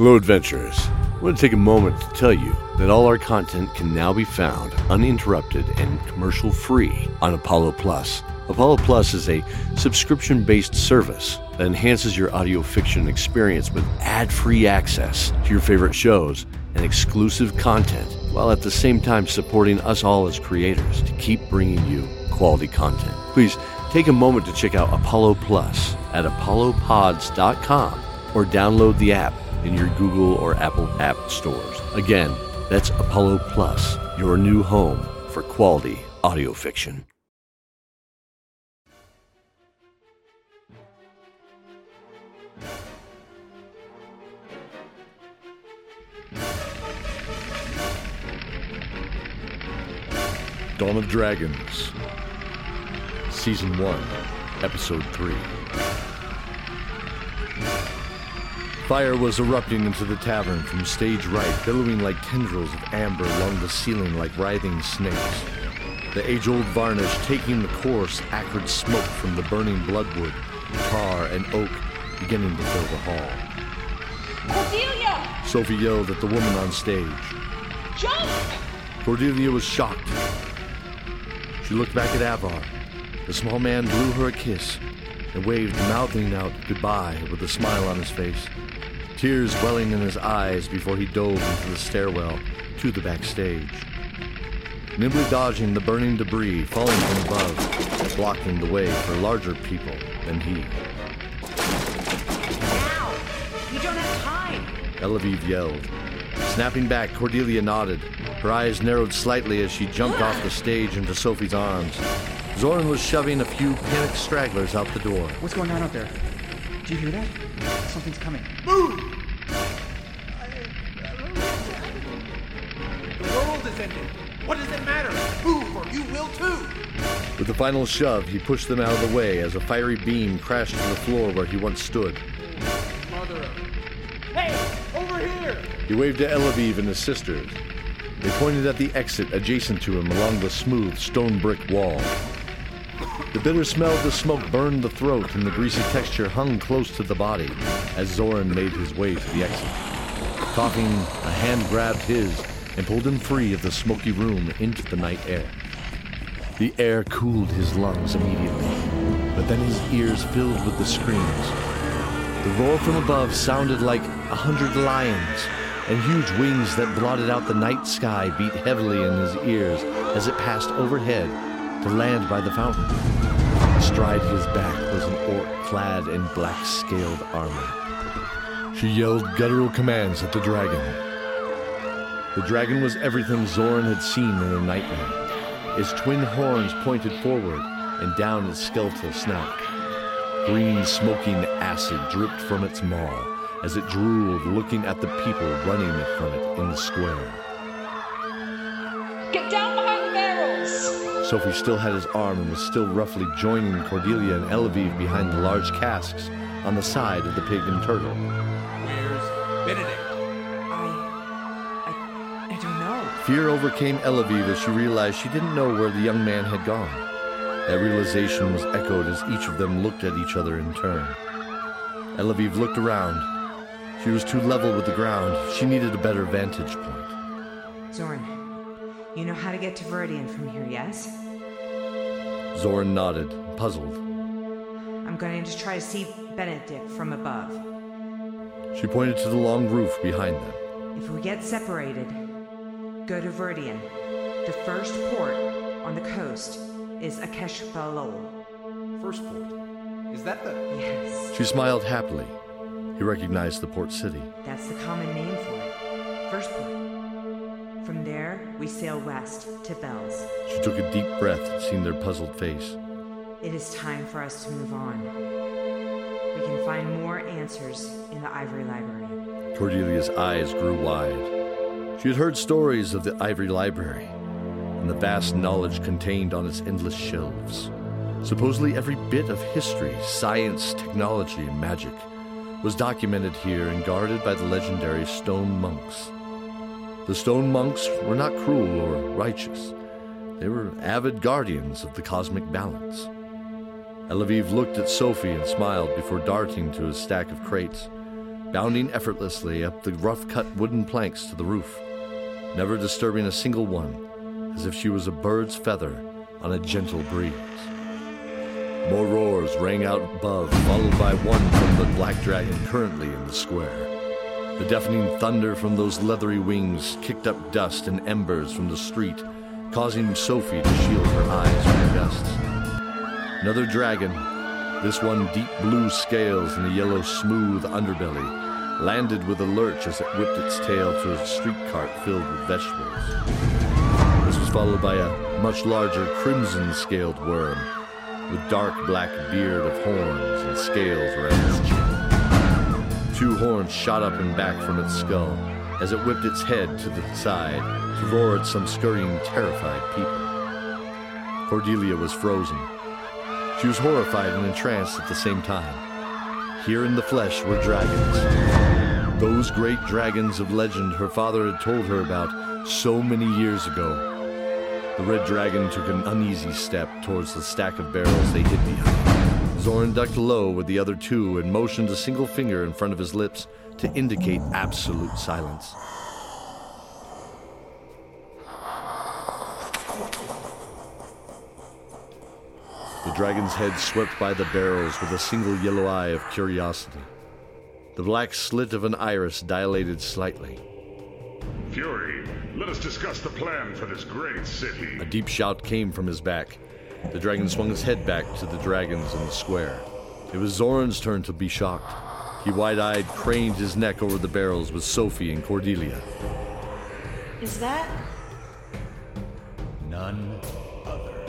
Hello, adventurers. I want to take a moment to tell you that all our content can now be found uninterrupted and commercial free on Apollo Plus. Apollo Plus is a subscription based service that enhances your audio fiction experience with ad free access to your favorite shows and exclusive content, while at the same time supporting us all as creators to keep bringing you quality content. Please take a moment to check out Apollo Plus at apollopods.com or download the app in your Google or Apple app stores. Again, that's Apollo Plus, your new home for quality audio fiction. Dawn of Dragons, Season 1, Episode 3. Fire was erupting into the tavern from stage right, billowing like tendrils of amber along the ceiling like writhing snakes. The age old varnish taking the coarse, acrid smoke from the burning bloodwood, tar, and oak beginning to fill the hall. Cordelia! Sophie yelled at the woman on stage. Jump! Cordelia was shocked. She looked back at Avar. The small man blew her a kiss and waved, mouthing out goodbye with a smile on his face, tears welling in his eyes before he dove into the stairwell to the backstage. Nimbly dodging the burning debris falling from above, blocking the way for larger people than he. Now! We don't have time! Elaviv yelled. Snapping back, Cordelia nodded. Her eyes narrowed slightly as she jumped off the stage into Sophie's arms. Zoran was shoving a few panicked stragglers out the door. What's going on out there? Do you hear that? Something's coming. Move! The world is ending. What does it matter? Move or you will too. With a final shove, he pushed them out of the way as a fiery beam crashed to the floor where he once stood. Mother. Hey, over here! He waved to Elaviv and his sisters. They pointed at the exit adjacent to him along the smooth stone brick wall. The bitter smell of the smoke burned the throat, and the greasy texture hung close to the body as Zoran made his way to the exit. Coughing, a hand grabbed his and pulled him free of the smoky room into the night air. The air cooled his lungs immediately, but then his ears filled with the screams. The roar from above sounded like a hundred lions, and huge wings that blotted out the night sky beat heavily in his ears as it passed overhead to land by the fountain. Astride his back was an orc clad in black scaled armor. She yelled guttural commands at the dragon. The dragon was everything Zoran had seen in a nightmare. Its twin horns pointed forward and down its skeletal snout. Green smoking acid dripped from its maw as it drooled, looking at the people running from it in the square. Get down! Sophie still had his arm and was still roughly joining Cordelia and Elaviv behind the large casks on the side of the pig and turtle. Where's Benedict? I. I. I don't know. Fear overcame Elaviv as she realized she didn't know where the young man had gone. That realization was echoed as each of them looked at each other in turn. Elaviv looked around. She was too level with the ground. She needed a better vantage point. Zoran, you know how to get to Viridian from here, yes? Zoran nodded, puzzled. I'm going to try to see Benedict from above. She pointed to the long roof behind them. If we get separated, go to Viridian. The first port on the coast is Akesh Balol. First port. Is that the... Yes, She smiled happily. He recognized the port city. that's the common name for it. First port. From there, we sail west to Bells. She took a deep breath, seeing their puzzled face. It is time for us to move on. We can find more answers in the Ivory Library. Cordelia's eyes grew wide. She had heard stories of the Ivory Library and the vast knowledge contained on its endless shelves. Supposedly, every bit of history, science, technology, and magic was documented here and guarded by the legendary stone monks. The stone monks were not cruel or righteous, they were avid guardians of the cosmic balance. Elaviv looked at Sophie and smiled before darting to his stack of crates. bounding effortlessly up the rough cut wooden planks to the roof, never disturbing a single one, as if she was a bird's feather on a gentle breeze. More roars rang out above, followed by one from the black dragon currently in the square. The deafening thunder from those leathery wings kicked up dust and embers from the street, causing Sophie to shield her eyes from the gusts. Another dragon, this one deep blue scales and a yellow smooth underbelly, landed with a lurch as it whipped its tail to a street cart filled with vegetables. This was followed by a much larger crimson scaled worm with dark black beard of horns and scales around its. Two horns shot up and back from its skull as it whipped its head to the side to roar at some scurrying, terrified people. Cordelia was frozen. She was horrified and entranced at the same time. Here in the flesh were dragons. Those great dragons of legend her father had told her about so many years ago. The red dragon took an uneasy step towards the stack of barrels they hid Zoran ducked low with the other two and motioned a single finger in front of his lips to indicate absolute silence. The dragon's head swept by the barrels with a single yellow eye of curiosity. The black slit of an iris dilated slightly. Fury, let us discuss the plan for this great city. A deep shout came from his back. The dragon swung his head back to the dragons in the square. It was Zoran's turn to be shocked. He wide eyed craned his neck over the barrels with Sophie and Cordelia. Is that? None other.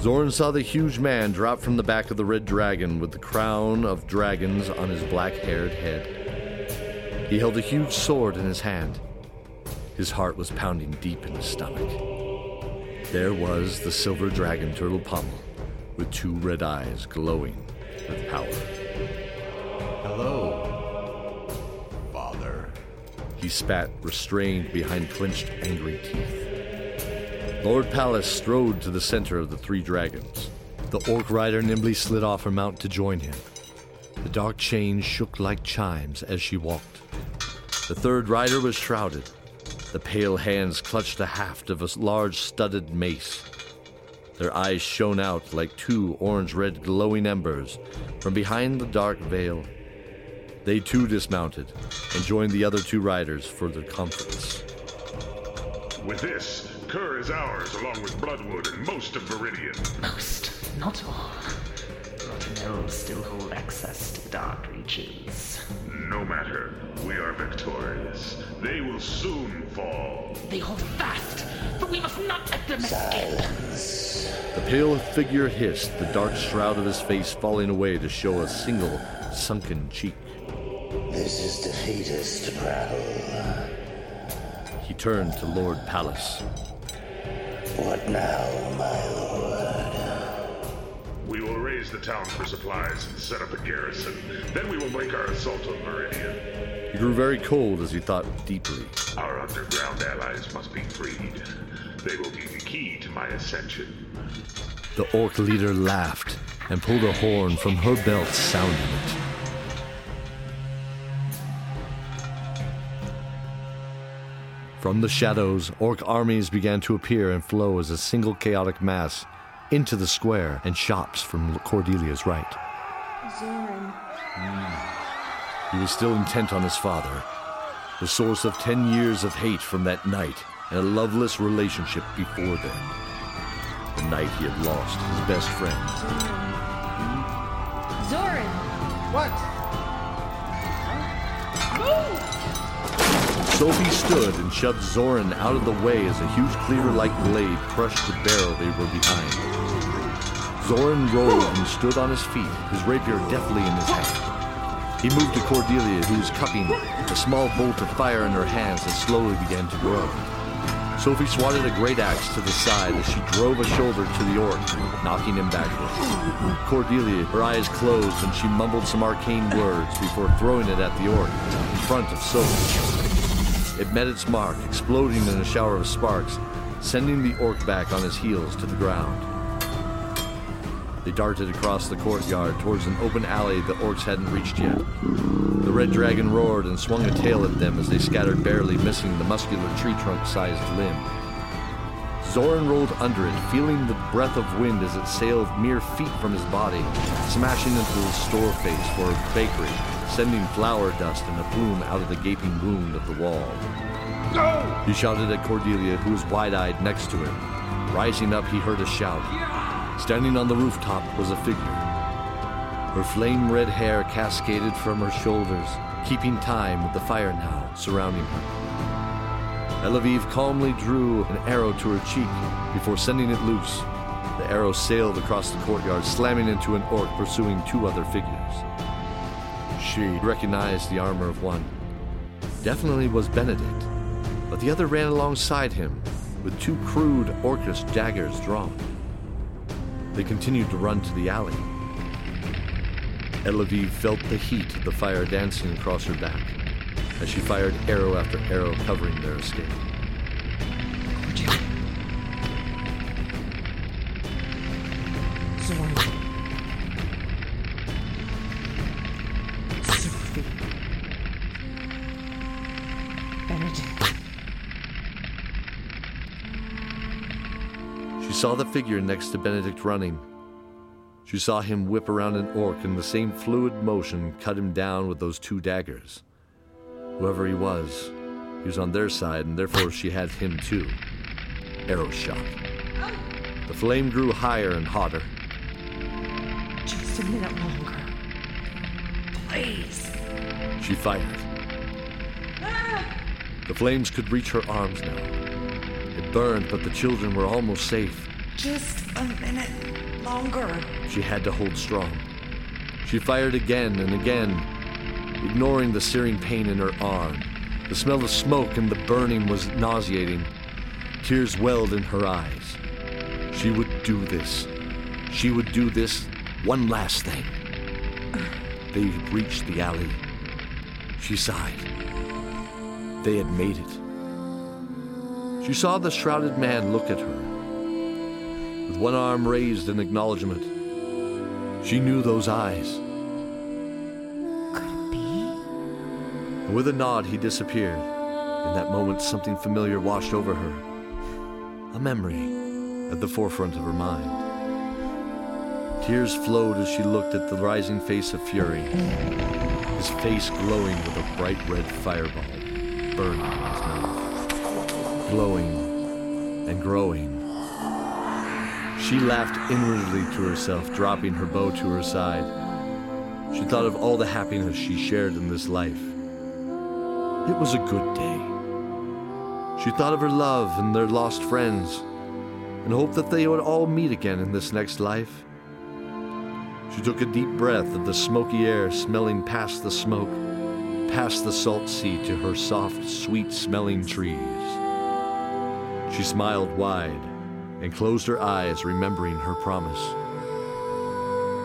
Zoran saw the huge man drop from the back of the red dragon with the crown of dragons on his black haired head. He held a huge sword in his hand. His heart was pounding deep in his stomach. There was the silver dragon turtle pommel with two red eyes glowing with power. Hello, Father. He spat, restrained behind clenched, angry teeth. Lord Pallas strode to the center of the three dragons. The orc rider nimbly slid off her mount to join him. The dark chains shook like chimes as she walked. The third rider was shrouded. The pale hands clutched the haft of a large studded mace. Their eyes shone out like two orange red glowing embers from behind the dark veil. They too dismounted and joined the other two riders for their conference. With this, Kerr is ours along with Bloodwood and most of Viridian. Most, not all. Rotten elves still hold access to the dark reaches. No matter, we are victorious. They will soon fall. They hold fast, but we must not let them escape. The pale figure hissed, the dark shroud of his face falling away to show a single sunken cheek. This is defeatist prattle. He turned to Lord Pallas. What now, my town for supplies and set up a garrison. Then we will make our assault on Meridian. He grew very cold as he thought deeply. Our underground allies must be freed. They will be the key to my ascension. The orc leader laughed and pulled a horn from her belt, sounding it. From the shadows, orc armies began to appear and flow as a single chaotic mass into the square and shops from Cordelia's right. Zoran. He was still intent on his father, the source of ten years of hate from that night and a loveless relationship before then. The night he had lost his best friend. Zoran! What? Sophie stood and shoved Zoran out of the way as a huge cleaver-like blade crushed the barrel they were behind. Zoran rolled and stood on his feet, his rapier deftly in his hand. He moved to Cordelia, who was cupping a small bolt of fire in her hands that slowly began to grow. Sophie swatted a great axe to the side as she drove a shoulder to the orc, knocking him backward. Cordelia, her eyes closed, and she mumbled some arcane words before throwing it at the orc in front of Sophie. It met its mark, exploding in a shower of sparks, sending the orc back on his heels to the ground. They darted across the courtyard towards an open alley the orcs hadn't reached yet. The red dragon roared and swung a tail at them as they scattered, barely missing the muscular tree trunk sized limb. Zoran rolled under it, feeling the breath of wind as it sailed mere feet from his body, smashing into his store face for a bakery, sending flour dust and a plume out of the gaping wound of the wall. Go! He shouted at Cordelia, who was wide eyed next to him. Rising up, he heard a shout. Standing on the rooftop was a figure. Her flame red hair cascaded from her shoulders, keeping time with the fire now surrounding her. Elaviv calmly drew an arrow to her cheek before sending it loose. The arrow sailed across the courtyard, slamming into an orc pursuing two other figures. She recognized the armor of one. Definitely was Benedict, but the other ran alongside him with two crude orcish daggers drawn. They continued to run to the alley. Elaviv felt the heat of the fire dancing across her back as she fired arrow after arrow covering their escape. Saw the figure next to Benedict running. She saw him whip around an orc in the same fluid motion cut him down with those two daggers. Whoever he was, he was on their side, and therefore she had him too. Arrow shot. The flame grew higher and hotter. Just a minute longer. Please. She fired. The flames could reach her arms now. It burned, but the children were almost safe. Just a minute longer. She had to hold strong. She fired again and again, ignoring the searing pain in her arm. The smell of smoke and the burning was nauseating. Tears welled in her eyes. She would do this. She would do this one last thing. They reached the alley. She sighed. They had made it. She saw the shrouded man look at her. One arm raised in acknowledgement, she knew those eyes. Could it be? And with a nod, he disappeared. In that moment, something familiar washed over her. A memory at the forefront of her mind. Tears flowed as she looked at the rising face of Fury, his face glowing with a bright red fireball burning in his mouth. Glowing and growing. She laughed inwardly to herself, dropping her bow to her side. She thought of all the happiness she shared in this life. It was a good day. She thought of her love and their lost friends, and hoped that they would all meet again in this next life. She took a deep breath of the smoky air, smelling past the smoke, past the salt sea to her soft, sweet smelling trees. She smiled wide and closed her eyes, remembering her promise.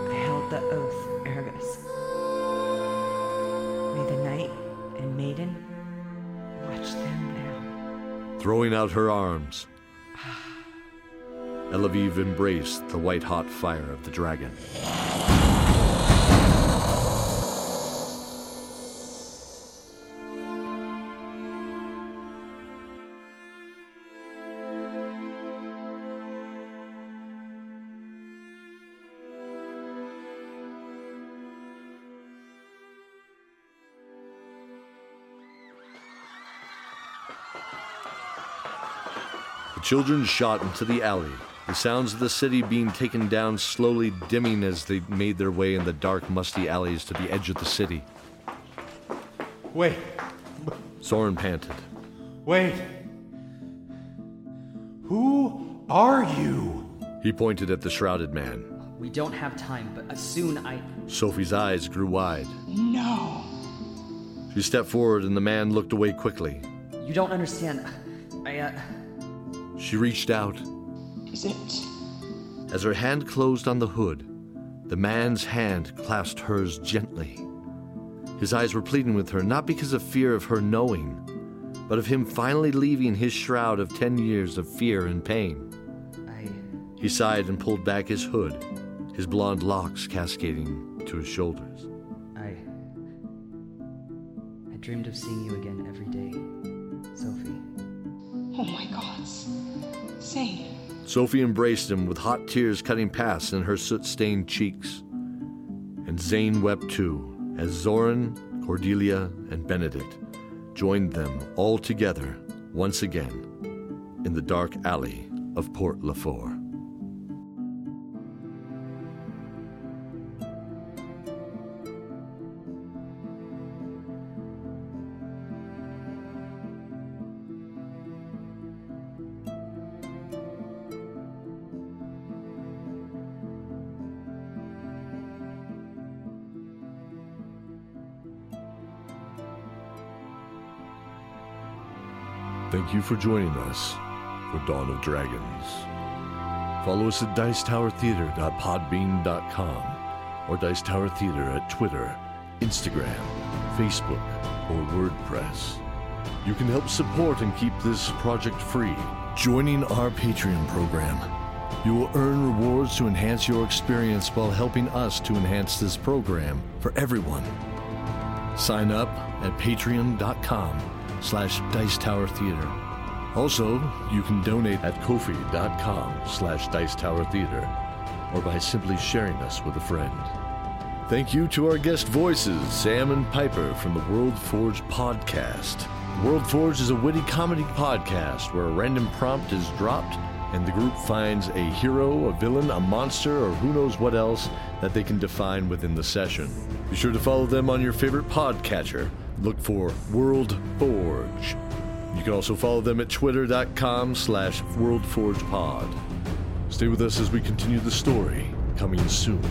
I held the oath, Argus. May the knight and maiden watch them now. Throwing out her arms, Elaviv embraced the white hot fire of the dragon. Children shot into the alley, the sounds of the city being taken down slowly dimming as they made their way in the dark, musty alleys to the edge of the city. Wait, Zoran panted. wait. Who are you? He pointed at the shrouded man. We don't have time, but as soon I. Sophie's eyes grew wide. No! She stepped forward and the man looked away quickly. You don't understand. I, uh. She reached out. Is it. As her hand closed on the hood, the man's hand clasped hers gently. His eyes were pleading with her, not because of fear of her knowing, but of him finally leaving his shroud of ten years of fear and pain. I. He sighed and pulled back his hood, his blonde locks cascading to his shoulders. I. I dreamed of seeing you again every day, Sophie. Oh my Sophie embraced him with hot tears cutting past in her soot stained cheeks. And Zane wept too, as Zoran, Cordelia, and Benedict joined them all together once again in the dark alley of Port Lafort. Thank you for joining us for Dawn of Dragons. Follow us at dicetowertheater.podbean.com or Dice Tower Theater at Twitter, Instagram, Facebook, or WordPress. You can help support and keep this project free, joining our Patreon program. You will earn rewards to enhance your experience while helping us to enhance this program for everyone. Sign up at patreon.com slash Dice Tower Theater. Also, you can donate at kofi.com slash Dice Tower Theater or by simply sharing us with a friend. Thank you to our guest voices, Sam and Piper from the World Forge podcast. World Forge is a witty comedy podcast where a random prompt is dropped and the group finds a hero, a villain, a monster, or who knows what else that they can define within the session. Be sure to follow them on your favorite podcatcher. Look for World Forge. You can also follow them at twitter.com slash worldforgepod. Stay with us as we continue the story, coming soon.